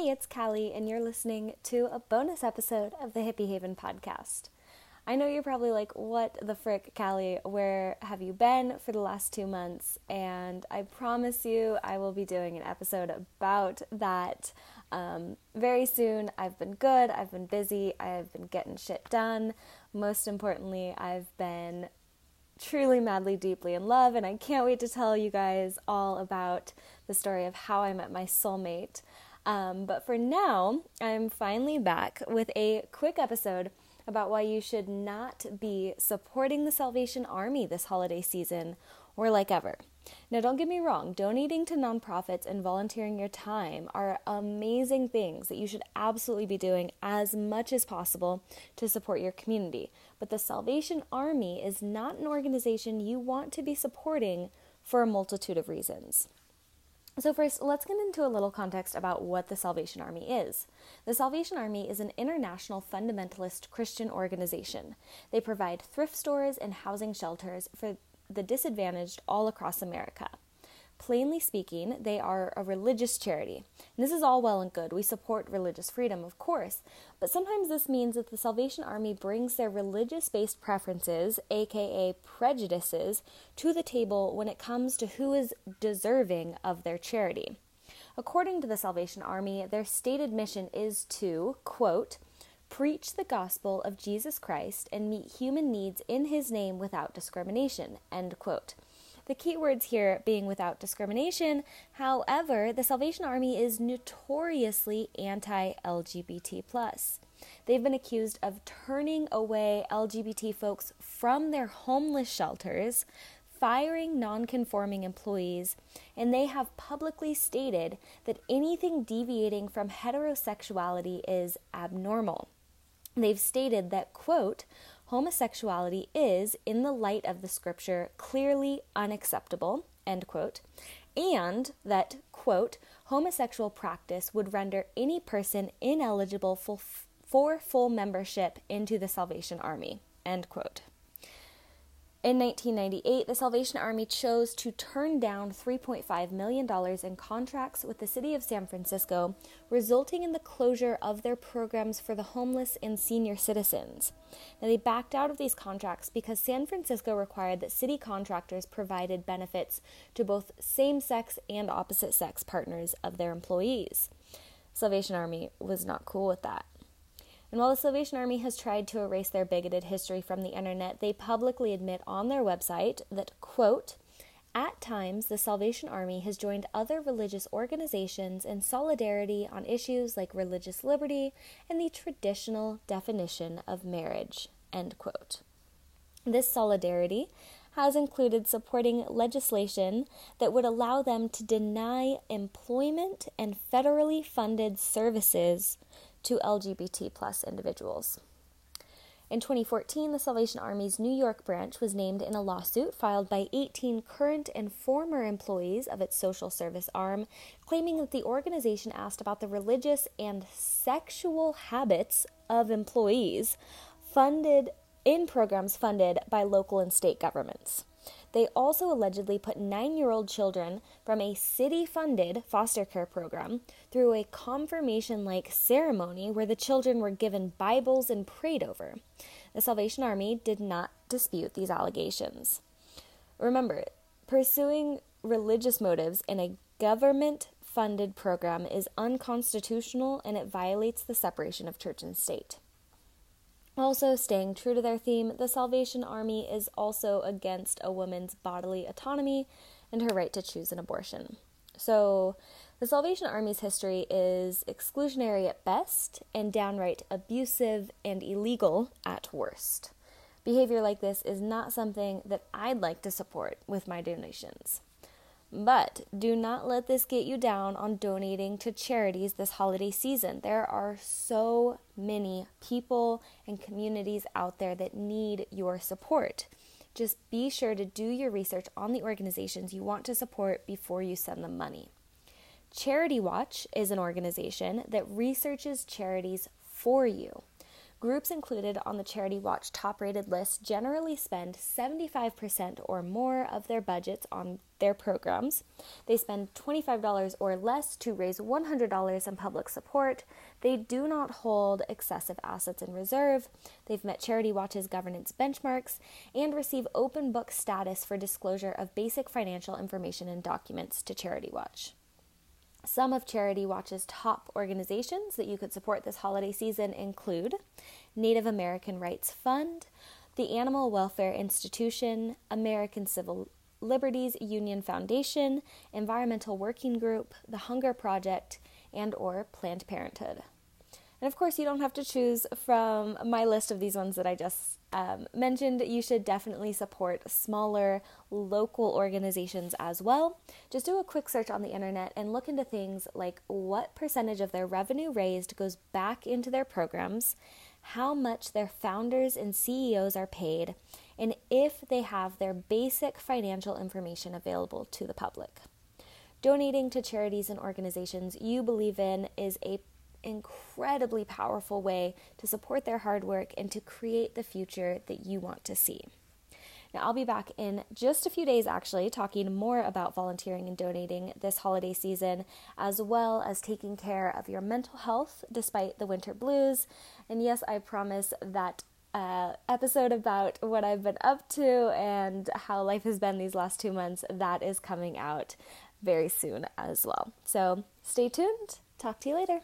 Hey, it's Callie, and you're listening to a bonus episode of the Hippie Haven podcast. I know you're probably like, what the frick, Callie? Where have you been for the last two months? And I promise you, I will be doing an episode about that um, very soon. I've been good, I've been busy, I've been getting shit done. Most importantly, I've been truly madly deeply in love, and I can't wait to tell you guys all about the story of how I met my soulmate. Um, but for now, I'm finally back with a quick episode about why you should not be supporting the Salvation Army this holiday season or like ever. Now, don't get me wrong, donating to nonprofits and volunteering your time are amazing things that you should absolutely be doing as much as possible to support your community. But the Salvation Army is not an organization you want to be supporting for a multitude of reasons. So, first, let's get into a little context about what the Salvation Army is. The Salvation Army is an international fundamentalist Christian organization. They provide thrift stores and housing shelters for the disadvantaged all across America. Plainly speaking, they are a religious charity. And this is all well and good. We support religious freedom, of course, but sometimes this means that the Salvation Army brings their religious based preferences, aka prejudices, to the table when it comes to who is deserving of their charity. According to the Salvation Army, their stated mission is to, quote, preach the gospel of Jesus Christ and meet human needs in his name without discrimination, end quote. The key words here being without discrimination. However, the Salvation Army is notoriously anti LGBT. They've been accused of turning away LGBT folks from their homeless shelters, firing non-conforming employees, and they have publicly stated that anything deviating from heterosexuality is abnormal. They've stated that, quote, homosexuality is, in the light of the scripture, clearly unacceptable, end quote, and that, quote, homosexual practice would render any person ineligible for, for full membership into the Salvation Army, end quote. In 1998, the Salvation Army chose to turn down $3.5 million in contracts with the city of San Francisco, resulting in the closure of their programs for the homeless and senior citizens. Now, they backed out of these contracts because San Francisco required that city contractors provided benefits to both same sex and opposite sex partners of their employees. Salvation Army was not cool with that. And while the Salvation Army has tried to erase their bigoted history from the internet, they publicly admit on their website that, quote, at times, the Salvation Army has joined other religious organizations in solidarity on issues like religious liberty and the traditional definition of marriage. End quote. This solidarity has included supporting legislation that would allow them to deny employment and federally funded services to LGBT plus individuals. In 2014, the Salvation Army's New York branch was named in a lawsuit filed by 18 current and former employees of its social service arm, claiming that the organization asked about the religious and sexual habits of employees funded in programs funded by local and state governments. They also allegedly put nine year old children from a city funded foster care program through a confirmation like ceremony where the children were given Bibles and prayed over. The Salvation Army did not dispute these allegations. Remember, pursuing religious motives in a government funded program is unconstitutional and it violates the separation of church and state. Also, staying true to their theme, the Salvation Army is also against a woman's bodily autonomy and her right to choose an abortion. So, the Salvation Army's history is exclusionary at best and downright abusive and illegal at worst. Behavior like this is not something that I'd like to support with my donations. But do not let this get you down on donating to charities this holiday season. There are so many people and communities out there that need your support. Just be sure to do your research on the organizations you want to support before you send them money. Charity Watch is an organization that researches charities for you. Groups included on the Charity Watch top rated list generally spend 75% or more of their budgets on their programs. They spend $25 or less to raise $100 in public support. They do not hold excessive assets in reserve. They've met Charity Watch's governance benchmarks and receive open book status for disclosure of basic financial information and documents to Charity Watch. Some of Charity Watch's top organizations that you could support this holiday season include Native American Rights Fund, the Animal Welfare Institution, American Civil Liberties Union Foundation, Environmental Working Group, the Hunger Project, and or Planned Parenthood. And of course, you don't have to choose from my list of these ones that I just um, mentioned. You should definitely support smaller local organizations as well. Just do a quick search on the internet and look into things like what percentage of their revenue raised goes back into their programs, how much their founders and CEOs are paid, and if they have their basic financial information available to the public. Donating to charities and organizations you believe in is a incredibly powerful way to support their hard work and to create the future that you want to see. Now, I'll be back in just a few days actually talking more about volunteering and donating this holiday season, as well as taking care of your mental health despite the winter blues. And yes, I promise that uh, episode about what I've been up to and how life has been these last two months, that is coming out very soon as well. So stay tuned. Talk to you later.